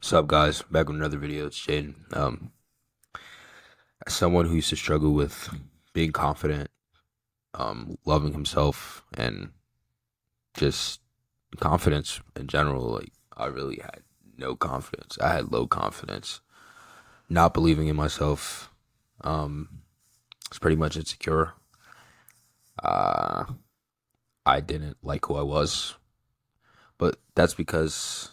What's up, guys? Back with another video. It's Jaden. Um, as someone who used to struggle with being confident, um, loving himself, and just confidence in general, like I really had no confidence. I had low confidence, not believing in myself. Um, it's pretty much insecure. Uh, I didn't like who I was, but that's because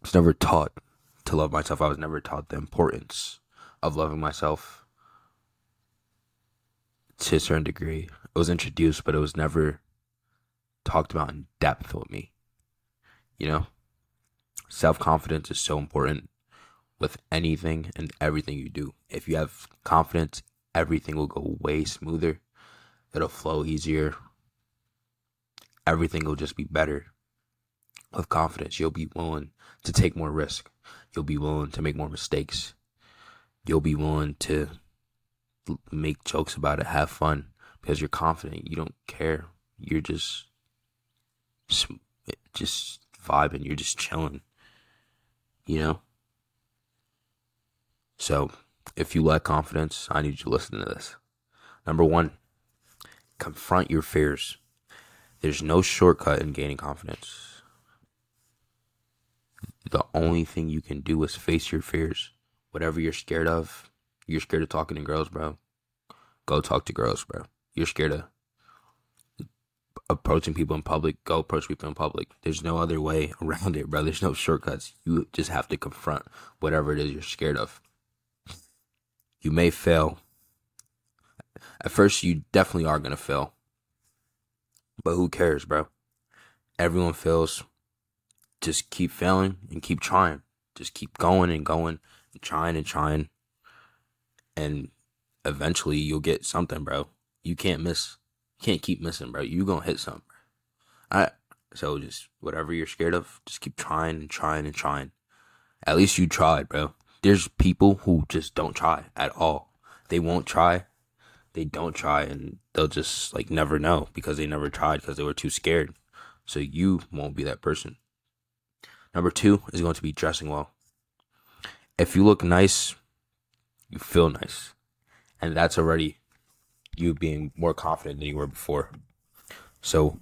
I was never taught to love myself. I was never taught the importance of loving myself to a certain degree. It was introduced, but it was never talked about in depth with me. You know, self confidence is so important with anything and everything you do. If you have confidence, everything will go way smoother. It'll flow easier. Everything will just be better. With confidence, you'll be willing to take more risk. You'll be willing to make more mistakes. You'll be willing to make jokes about it, have fun because you're confident. You don't care. You're just just vibing. You're just chilling. You know? So, if you lack confidence, I need you to listen to this. Number one, confront your fears. There's no shortcut in gaining confidence. The only thing you can do is face your fears. Whatever you're scared of, you're scared of talking to girls, bro. Go talk to girls, bro. You're scared of approaching people in public, go approach people in public. There's no other way around it, bro. There's no shortcuts. You just have to confront whatever it is you're scared of. You may fail. At first, you definitely are going to fail. But who cares, bro? Everyone fails. Just keep failing and keep trying. Just keep going and going and trying and trying. And eventually you'll get something, bro. You can't miss. You can't keep missing, bro. You gonna hit something. I so just whatever you're scared of, just keep trying and trying and trying. At least you tried, bro. There's people who just don't try at all. They won't try. They don't try and they'll just like never know because they never tried because they were too scared. So you won't be that person. Number two is going to be dressing well. If you look nice, you feel nice. And that's already you being more confident than you were before. So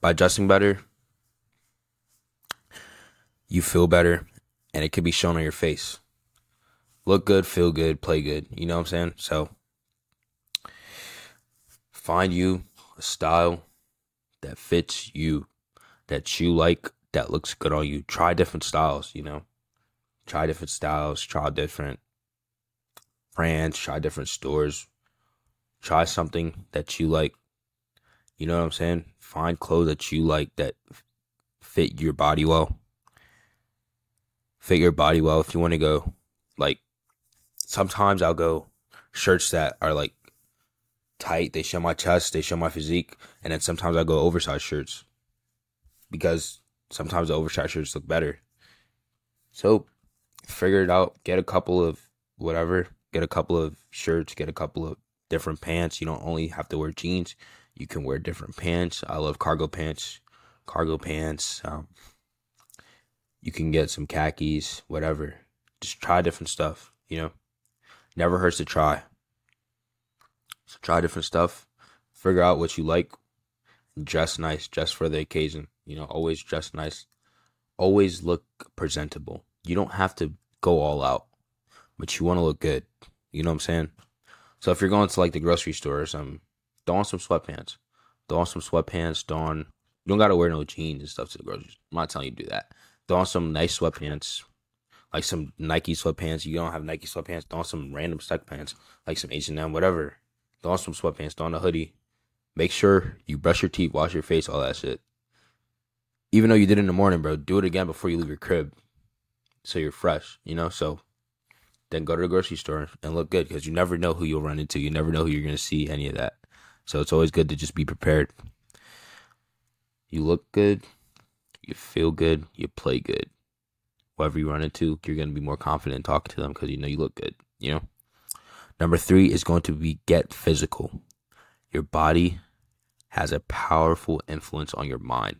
by dressing better, you feel better and it can be shown on your face. Look good, feel good, play good. You know what I'm saying? So find you a style that fits you, that you like, that looks good on you. Try different styles, you know. Try different styles, try different brands, try different stores. Try something that you like. You know what I'm saying? Find clothes that you like that fit your body well. Fit your body well if you want to go. Like, sometimes I'll go shirts that are like tight, they show my chest, they show my physique, and then sometimes I go oversized shirts because sometimes the oversized shirts look better. So, figure it out. Get a couple of whatever. Get a couple of shirts. Get a couple of different pants. You don't only have to wear jeans. You can wear different pants. I love cargo pants. Cargo pants. Um, you can get some khakis, whatever. Just try different stuff. You know, never hurts to try. So try different stuff. Figure out what you like. Dress nice, dress for the occasion. You know, always dress nice. Always look presentable. You don't have to go all out, but you want to look good. You know what I'm saying? So if you're going to like the grocery store or um, something, throw on some sweatpants. Throw on some sweatpants. Throw on. You don't gotta wear no jeans and stuff to the grocery. Store. I'm not telling you to do that. Throw on some nice sweatpants, like some Nike sweatpants. You don't have Nike sweatpants. Throw on some random sweatpants, like some H and M, whatever. Throw on some sweatpants. Throw on a hoodie. Make sure you brush your teeth, wash your face, all that shit. Even though you did it in the morning, bro, do it again before you leave your crib, so you're fresh. You know, so then go to the grocery store and look good because you never know who you'll run into. You never know who you're going to see, any of that. So it's always good to just be prepared. You look good, you feel good, you play good. Whoever you run into, you're going to be more confident talking to them because you know you look good, you know? Number three is going to be get physical. Your body has a powerful influence on your mind.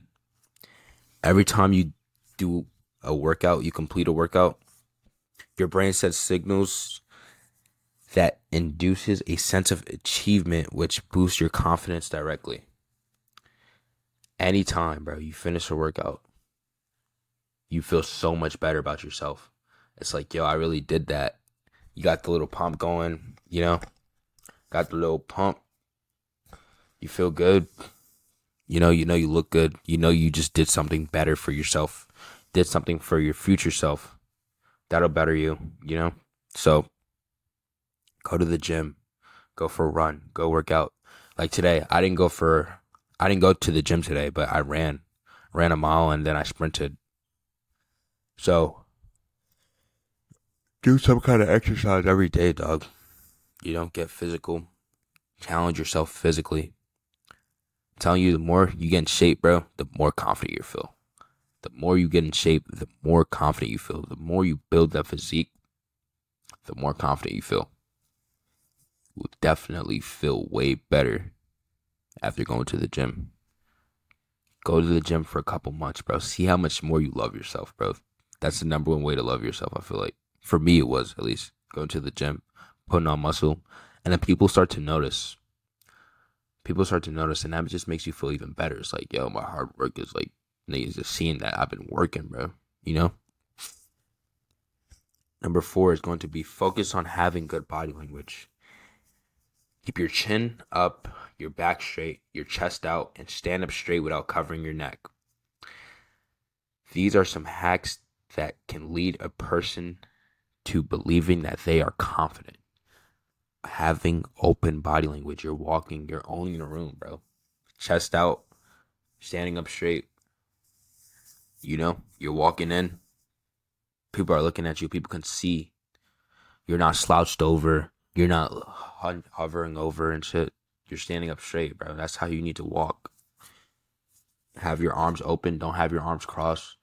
Every time you do a workout, you complete a workout, your brain sends signals that induces a sense of achievement which boosts your confidence directly. Anytime, bro, you finish a workout, you feel so much better about yourself. It's like, yo, I really did that. You got the little pump going, you know? Got the little pump. You feel good. You know, you know you look good. You know you just did something better for yourself. Did something for your future self. That'll better you, you know? So go to the gym. Go for a run. Go work out. Like today, I didn't go for I didn't go to the gym today, but I ran. Ran a mile and then I sprinted. So do some kind of exercise every day, dog. You don't get physical. Challenge yourself physically. Telling you, the more you get in shape, bro, the more confident you feel. The more you get in shape, the more confident you feel. The more you build that physique, the more confident you feel. You will definitely feel way better after going to the gym. Go to the gym for a couple months, bro. See how much more you love yourself, bro. That's the number one way to love yourself, I feel like. For me, it was at least going to the gym, putting on muscle, and then people start to notice. People start to notice, and that just makes you feel even better. It's like, yo, my hard work is like niggas just seeing that I've been working, bro. You know. Number four is going to be focus on having good body language. Keep your chin up, your back straight, your chest out, and stand up straight without covering your neck. These are some hacks that can lead a person to believing that they are confident. Having open body language, you're walking, you're owning the room, bro. Chest out, standing up straight. You know, you're walking in. People are looking at you. People can see. You're not slouched over. You're not hovering over and shit. You're standing up straight, bro. That's how you need to walk. Have your arms open. Don't have your arms crossed.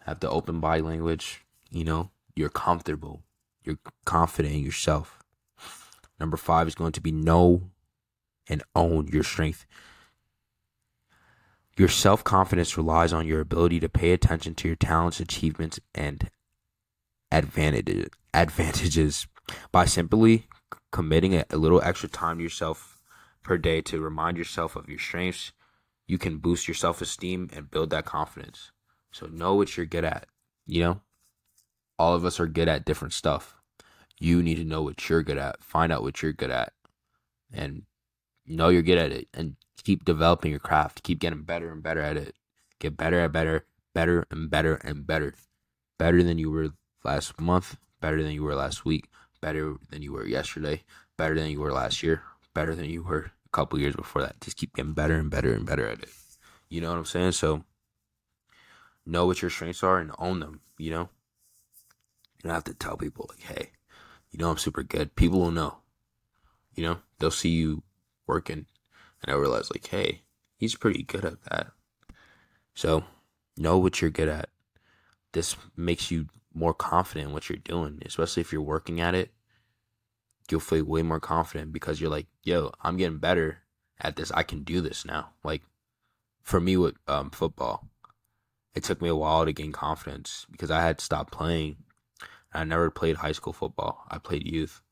Have the open body language. You know, you're comfortable, you're confident in yourself. Number five is going to be know and own your strength. Your self confidence relies on your ability to pay attention to your talents, achievements, and advantages. By simply committing a little extra time to yourself per day to remind yourself of your strengths. You can boost your self esteem and build that confidence. So know what you're good at. You know, all of us are good at different stuff. You need to know what you're good at, find out what you're good at, and know you're good at it, and keep developing your craft. Keep getting better and better at it. Get better and better, better and better and better. Better than you were last month, better than you were last week, better than you were yesterday, better than you were last year, better than you were a couple years before that. Just keep getting better and better and better at it. You know what I'm saying? So know what your strengths are and own them, you know? You don't have to tell people like, hey, you know I'm super good. People will know. You know, they'll see you working and they'll realize like, hey, he's pretty good at that. So know what you're good at. This makes you more confident in what you're doing, especially if you're working at it. You'll feel way more confident because you're like, yo, I'm getting better at this. I can do this now. Like for me with um, football, it took me a while to gain confidence because I had stopped playing I never played high school football. I played youth.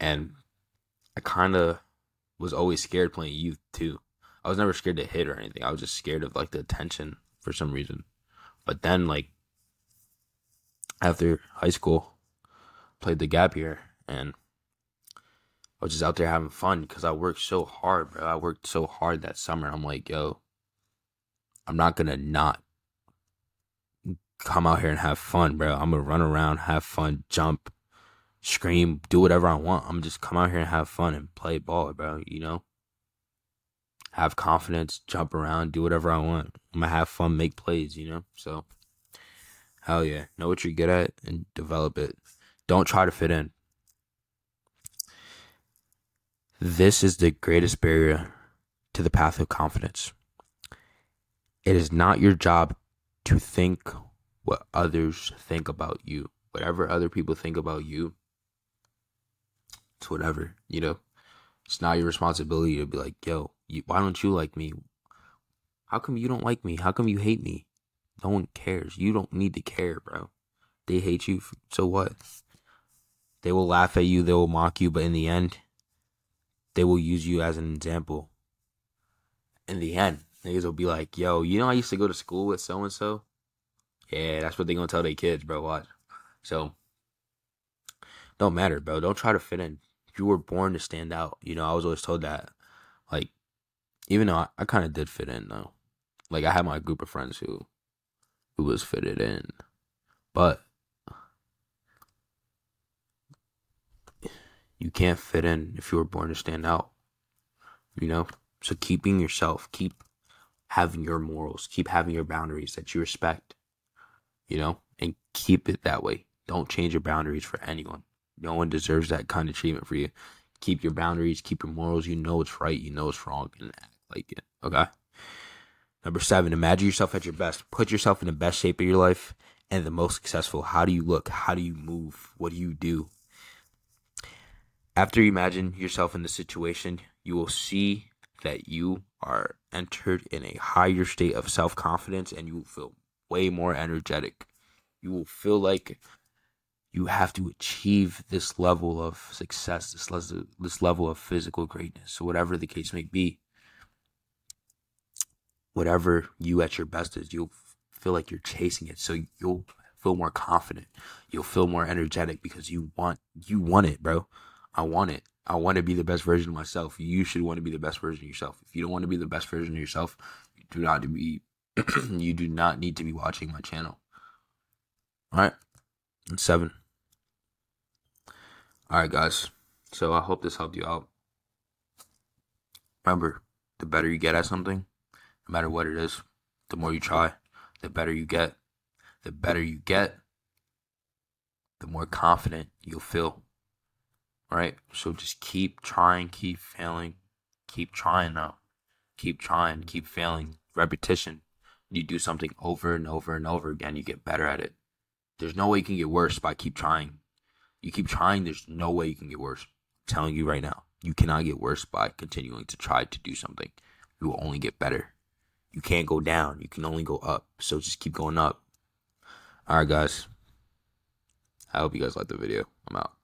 And I kind of was always scared playing youth too. I was never scared to hit or anything. I was just scared of like the attention for some reason. But then like after high school, played the gap year and I was just out there having fun because I worked so hard, bro. I worked so hard that summer. I'm like, yo, I'm not gonna not come out here and have fun, bro. I'm gonna run around, have fun, jump, scream, do whatever I want. I'm just come out here and have fun and play ball, bro. You know, have confidence, jump around, do whatever I want. I'm gonna have fun, make plays. You know, so hell yeah, know what you're good at and develop it. Don't try to fit in. This is the greatest barrier to the path of confidence. It is not your job to think what others think about you. Whatever other people think about you, it's whatever, you know. It's not your responsibility to be like, yo, you, why don't you like me? How come you don't like me? How come you hate me? No one cares. You don't need to care, bro. They hate you. So what? They will laugh at you. They will mock you. But in the end, they will use you as an example. In the end, niggas will be like, yo, you know, I used to go to school with so and so. Yeah, that's what they gonna tell their kids, bro. Watch. So, don't matter, bro. Don't try to fit in. You were born to stand out. You know, I was always told that. Like, even though I, I kind of did fit in, though. Like, I had my group of friends who, who was fitted in, but you can't fit in if you were born to stand out. You know, so keeping yourself, keep having your morals, keep having your boundaries that you respect you know, and keep it that way. Don't change your boundaries for anyone. No one deserves that kind of treatment for you. Keep your boundaries, keep your morals. You know it's right, you know it's wrong, and act like it. Okay. Number seven, imagine yourself at your best. Put yourself in the best shape of your life and the most successful. How do you look? How do you move? What do you do? After you imagine yourself in the situation, you will see that you are entered in a higher state of self confidence and you will feel way more energetic. You will feel like you have to achieve this level of success, this level, this level of physical greatness, so whatever the case may be. Whatever you at your best is, you'll feel like you're chasing it. So you'll feel more confident. You'll feel more energetic because you want you want it, bro. I want it. I want to be the best version of myself. You should want to be the best version of yourself. If you don't want to be the best version of yourself, you do not be you do not need to be watching my channel. All right, and seven. All right, guys. So I hope this helped you out. Remember, the better you get at something, no matter what it is, the more you try, the better you get. The better you get, the more confident you'll feel. All right? So just keep trying, keep failing, keep trying now. Keep trying, keep failing. Repetition you do something over and over and over again, you get better at it. There's no way you can get worse by keep trying. You keep trying, there's no way you can get worse. I'm telling you right now, you cannot get worse by continuing to try to do something. You will only get better. You can't go down, you can only go up. So just keep going up. Alright, guys. I hope you guys liked the video. I'm out.